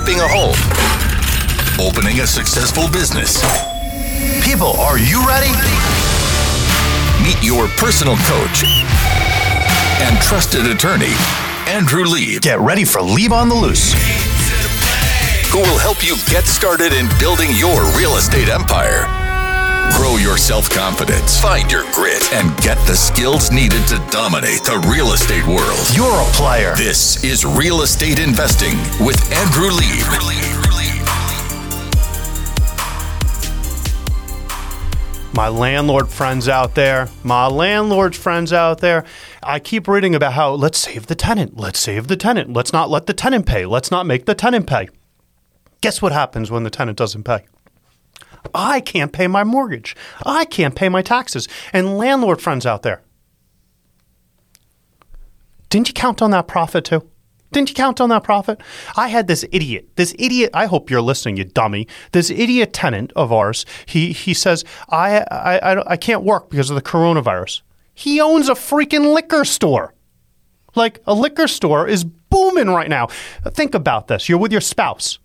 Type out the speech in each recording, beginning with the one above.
flipping a home, opening a successful business. People, are you ready? Meet your personal coach and trusted attorney, Andrew Lieb. Get ready for Lieb on the Loose. who will help you get started in building your real estate empire. Grow your self confidence, find your grit, and get the skills needed to dominate the real estate world. You're a player. This is Real Estate Investing with Andrew Lieb. my landlord friends out there, my landlord's friends out there. I keep reading about how let's save the tenant, let's save the tenant, let's not let the tenant pay, let's not make the tenant pay. Guess what happens when the tenant doesn't pay? I can't pay my mortgage. I can't pay my taxes. And landlord friends out there, didn't you count on that profit too? Didn't you count on that profit? I had this idiot, this idiot. I hope you're listening, you dummy. This idiot tenant of ours. He he says I I I, I can't work because of the coronavirus. He owns a freaking liquor store. Like a liquor store is booming right now. Think about this. You're with your spouse.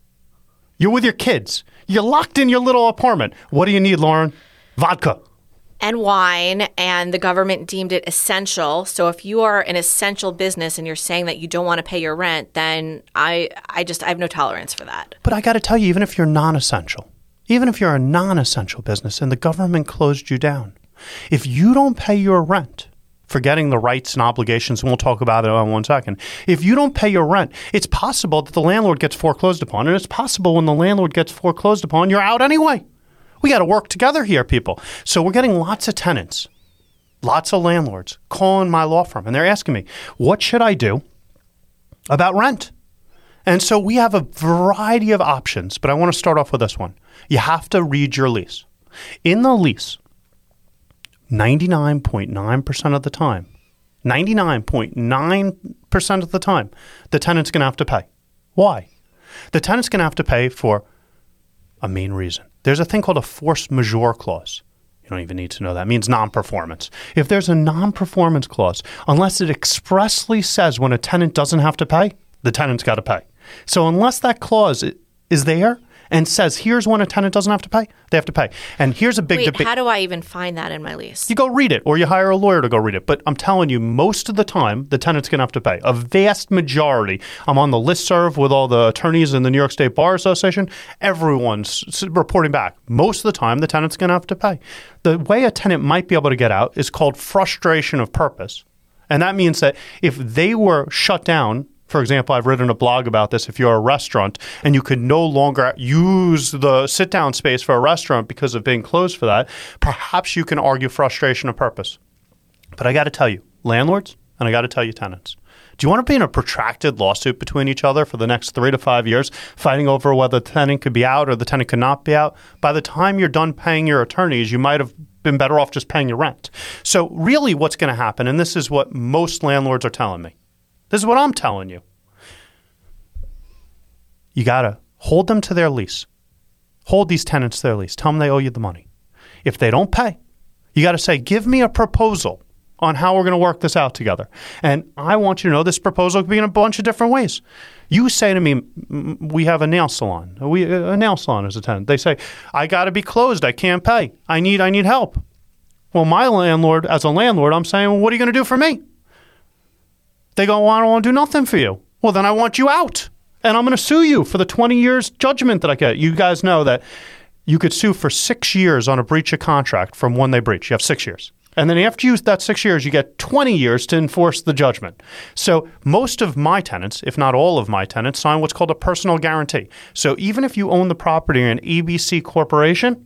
You're with your kids. You're locked in your little apartment. What do you need, Lauren? Vodka. and wine, and the government deemed it essential. So if you are an essential business and you're saying that you don't want to pay your rent, then I, I just I have no tolerance for that. But I got to tell you, even if you're non essential, even if you're a non essential business and the government closed you down, if you don't pay your rent, forgetting the rights and obligations, and we'll talk about it in one second, if you don't pay your rent, it's possible that the landlord gets foreclosed upon. And it's possible when the landlord gets foreclosed upon, you're out anyway. We got to work together here, people. So we're getting lots of tenants, lots of landlords calling my law firm, and they're asking me, what should I do about rent? And so we have a variety of options, but I want to start off with this one. You have to read your lease. In the lease, 99.9% of the time, 99.9% of the time, the tenant's going to have to pay. Why? The tenant's going to have to pay for a main reason. There's a thing called a force majeure clause. You don't even need to know that. It means non performance. If there's a non performance clause, unless it expressly says when a tenant doesn't have to pay, the tenant's got to pay. So unless that clause is there and says here's when a tenant doesn't have to pay, they have to pay. And here's a big Wait, debate. how do I even find that in my lease? You go read it, or you hire a lawyer to go read it. But I'm telling you, most of the time, the tenant's going to have to pay. A vast majority. I'm on the list serve with all the attorneys in the New York State Bar Association. Everyone's reporting back. Most of the time, the tenant's going to have to pay. The way a tenant might be able to get out is called frustration of purpose. And that means that if they were shut down, for example, I've written a blog about this. If you're a restaurant and you could no longer use the sit down space for a restaurant because of being closed for that, perhaps you can argue frustration of purpose. But I got to tell you, landlords, and I got to tell you, tenants, do you want to be in a protracted lawsuit between each other for the next three to five years, fighting over whether the tenant could be out or the tenant could not be out? By the time you're done paying your attorneys, you might have been better off just paying your rent. So, really, what's going to happen, and this is what most landlords are telling me, this is what I'm telling you. You got to hold them to their lease. Hold these tenants to their lease. Tell them they owe you the money. If they don't pay, you got to say, give me a proposal on how we're going to work this out together. And I want you to know this proposal could be in a bunch of different ways. You say to me, we have a nail salon. We a nail salon is a tenant. They say, I got to be closed. I can't pay. I need I need help. Well, my landlord, as a landlord, I'm saying, well, what are you going to do for me? They go, well, I don't want to do nothing for you. Well, then I want you out. And I'm going to sue you for the 20 years judgment that I get. You guys know that you could sue for six years on a breach of contract from when they breach. You have six years. And then after you use that six years, you get 20 years to enforce the judgment. So most of my tenants, if not all of my tenants, sign what's called a personal guarantee. So even if you own the property in an ABC corporation,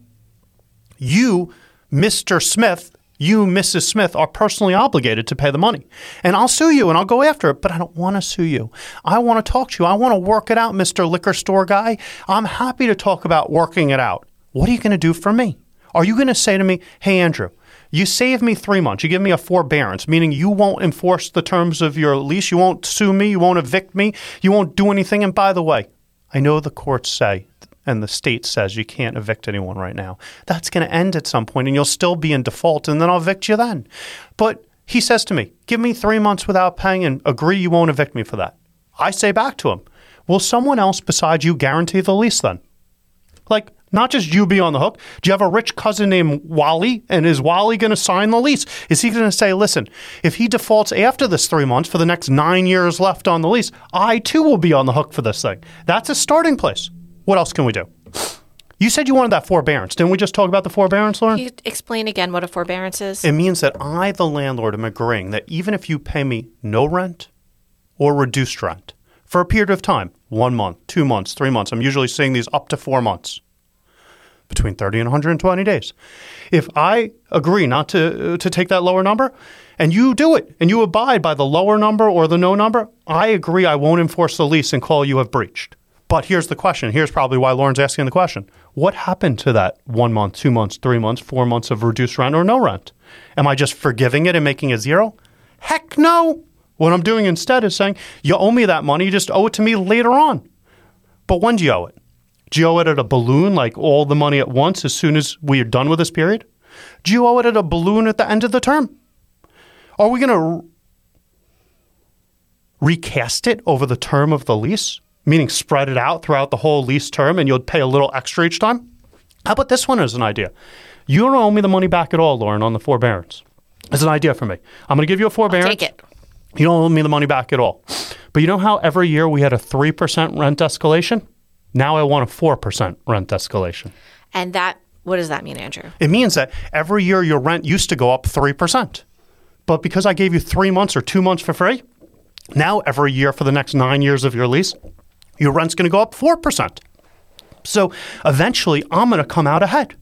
you, Mr. Smith, you, Mrs. Smith, are personally obligated to pay the money. And I'll sue you and I'll go after it, but I don't want to sue you. I want to talk to you. I want to work it out, Mr. Liquor Store guy. I'm happy to talk about working it out. What are you going to do for me? Are you going to say to me, hey, Andrew, you save me three months. You give me a forbearance, meaning you won't enforce the terms of your lease. You won't sue me. You won't evict me. You won't do anything. And by the way, I know the courts say and the state says you can't evict anyone right now. That's going to end at some point and you'll still be in default and then I'll evict you then. But he says to me, give me three months without paying and agree you won't evict me for that. I say back to him, will someone else besides you guarantee the lease then? Like, not just you be on the hook. Do you have a rich cousin named Wally? And is Wally going to sign the lease? Is he going to say, listen, if he defaults after this three months for the next nine years left on the lease, I too will be on the hook for this thing? That's a starting place. What else can we do? You said you wanted that forbearance. Didn't we just talk about the forbearance, Lauren? Can you explain again what a forbearance is? It means that I, the landlord, am agreeing that even if you pay me no rent or reduced rent for a period of time one month, two months, three months I'm usually seeing these up to four months between 30 and 120 days. If I agree not to, to take that lower number and you do it and you abide by the lower number or the no number, I agree I won't enforce the lease and call you have breached. But here's the question. Here's probably why Lauren's asking the question. What happened to that one month, two months, three months, four months of reduced rent or no rent? Am I just forgiving it and making it zero? Heck no. What I'm doing instead is saying, you owe me that money, you just owe it to me later on. But when do you owe it? Do you owe it at a balloon, like all the money at once as soon as we are done with this period? Do you owe it at a balloon at the end of the term? Are we going to recast it over the term of the lease? Meaning spread it out throughout the whole lease term and you'll pay a little extra each time. How about this one as an idea? You don't owe me the money back at all, Lauren, on the forbearance. It's an idea for me. I'm going to give you a forbearance. Take it. You don't owe me the money back at all. But you know how every year we had a 3% rent escalation? Now I want a 4% rent escalation. And that, what does that mean, Andrew? It means that every year your rent used to go up 3%. But because I gave you three months or two months for free, now every year for the next nine years of your lease, your rent's going to go up 4%. So eventually, I'm going to come out ahead.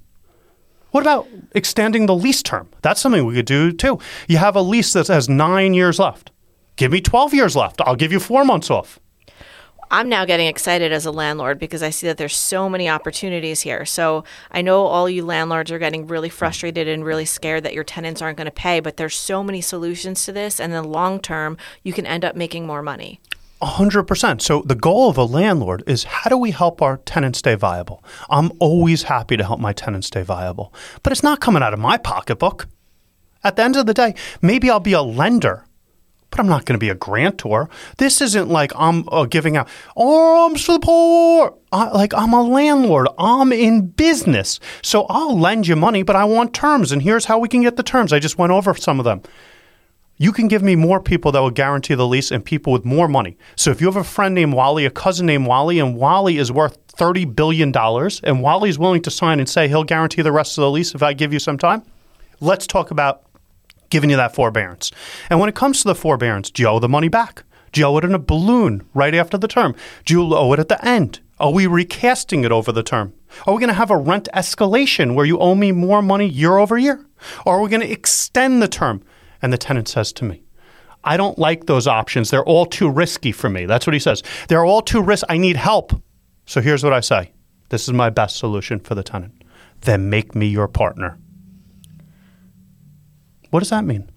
What about extending the lease term? That's something we could do too. You have a lease that has nine years left. Give me 12 years left. I'll give you four months off. I'm now getting excited as a landlord because I see that there's so many opportunities here. So I know all you landlords are getting really frustrated and really scared that your tenants aren't going to pay, but there's so many solutions to this. And in the long term, you can end up making more money. 100%. So the goal of a landlord is how do we help our tenants stay viable? I'm always happy to help my tenants stay viable, but it's not coming out of my pocketbook. At the end of the day, maybe I'll be a lender, but I'm not going to be a grantor. This isn't like I'm uh, giving out arms for the poor. I, like I'm a landlord. I'm in business. So I'll lend you money, but I want terms. And here's how we can get the terms. I just went over some of them you can give me more people that will guarantee the lease and people with more money. So if you have a friend named Wally, a cousin named Wally, and Wally is worth $30 billion, and Wally is willing to sign and say he'll guarantee the rest of the lease if I give you some time, let's talk about giving you that forbearance. And when it comes to the forbearance, do you owe the money back? Do you owe it in a balloon right after the term? Do you owe it at the end? Are we recasting it over the term? Are we going to have a rent escalation where you owe me more money year over year? Or are we going to extend the term? And the tenant says to me, I don't like those options. They're all too risky for me. That's what he says. They're all too risky. I need help. So here's what I say this is my best solution for the tenant. Then make me your partner. What does that mean?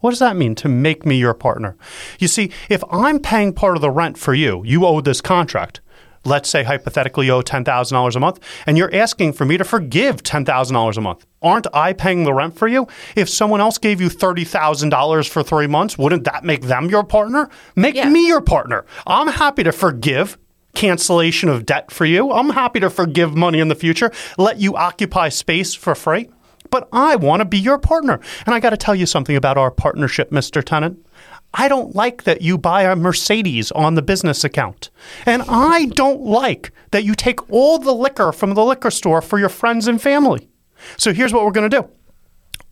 What does that mean to make me your partner? You see, if I'm paying part of the rent for you, you owe this contract let's say hypothetically you owe $10,000 a month, and you're asking for me to forgive $10,000 a month. Aren't I paying the rent for you? If someone else gave you $30,000 for three months, wouldn't that make them your partner? Make yeah. me your partner. I'm happy to forgive cancellation of debt for you. I'm happy to forgive money in the future, let you occupy space for free. But I want to be your partner. And I got to tell you something about our partnership, Mr. Tenant. I don't like that you buy a Mercedes on the business account. And I don't like that you take all the liquor from the liquor store for your friends and family. So here's what we're going to do.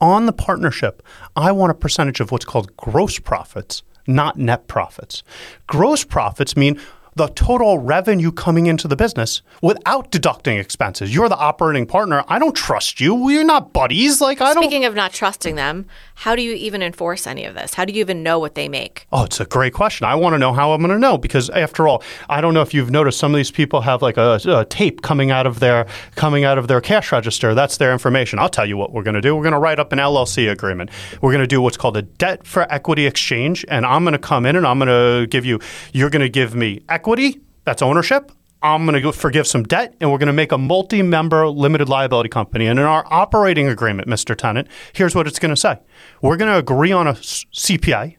On the partnership, I want a percentage of what's called gross profits, not net profits. Gross profits mean the total revenue coming into the business without deducting expenses. You're the operating partner. I don't trust you. We're not buddies. Like I don't. Speaking of not trusting them, how do you even enforce any of this? How do you even know what they make? Oh, it's a great question. I want to know how I'm going to know because after all, I don't know if you've noticed some of these people have like a, a tape coming out of their coming out of their cash register. That's their information. I'll tell you what we're going to do. We're going to write up an LLC agreement. We're going to do what's called a debt for equity exchange, and I'm going to come in and I'm going to give you. You're going to give me equity equity, that's ownership. I'm going to forgive some debt and we're going to make a multi member limited liability company. And in our operating agreement, Mr. Tenant, here's what it's going to say we're going to agree on a CPA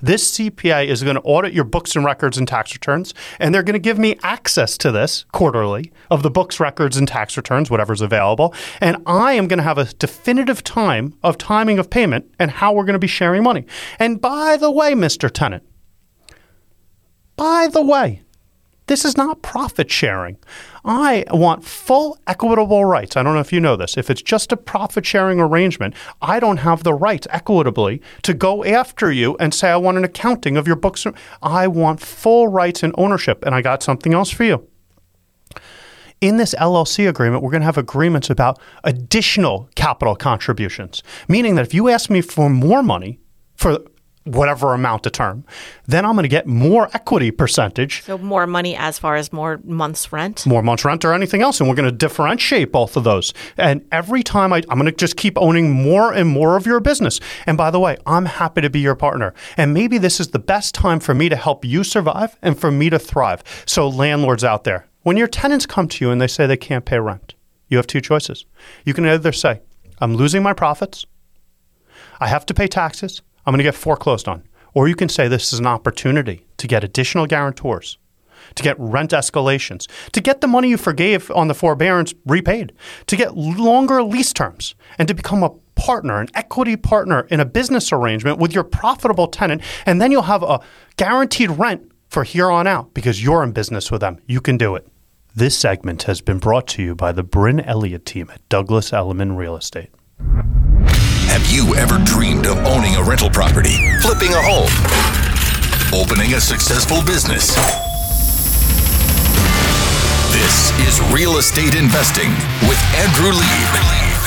This CPA is going to audit your books and records and tax returns, and they're going to give me access to this quarterly of the books, records, and tax returns, whatever's available. And I am going to have a definitive time of timing of payment and how we're going to be sharing money. And by the way, Mr. Tenant, by the way, this is not profit sharing. I want full equitable rights. I don't know if you know this. If it's just a profit sharing arrangement, I don't have the rights equitably to go after you and say, I want an accounting of your books. I want full rights and ownership. And I got something else for you. In this LLC agreement, we're going to have agreements about additional capital contributions, meaning that if you ask me for more money for whatever amount of term, then I'm going to get more equity percentage So more money as far as more months rent. more months rent or anything else. And we're going to differentiate both of those. And every time I, I'm going to just keep owning more and more of your business. And by the way, I'm happy to be your partner. And maybe this is the best time for me to help you survive and for me to thrive. So, landlords out there, when your tenants come to you and they say they can't pay rent, you have two choices. You can either say, I'm losing my profits, I have to pay taxes, I'm going to get foreclosed on. Or you can say this is an opportunity to get additional guarantors, to get rent escalations, to get the money you forgave on the forbearance repaid, to get longer lease terms, and to become a partner, an equity partner in a business arrangement with your profitable tenant. And then you'll have a guaranteed rent for here on out because you're in business with them. You can do it. This segment has been brought to you by the Bryn Elliott team at Douglas Elliman Real Estate. Have you ever dreamed of owning a rental property, flipping a home, opening a successful business? This is Real Estate Investing with Andrew Lieb.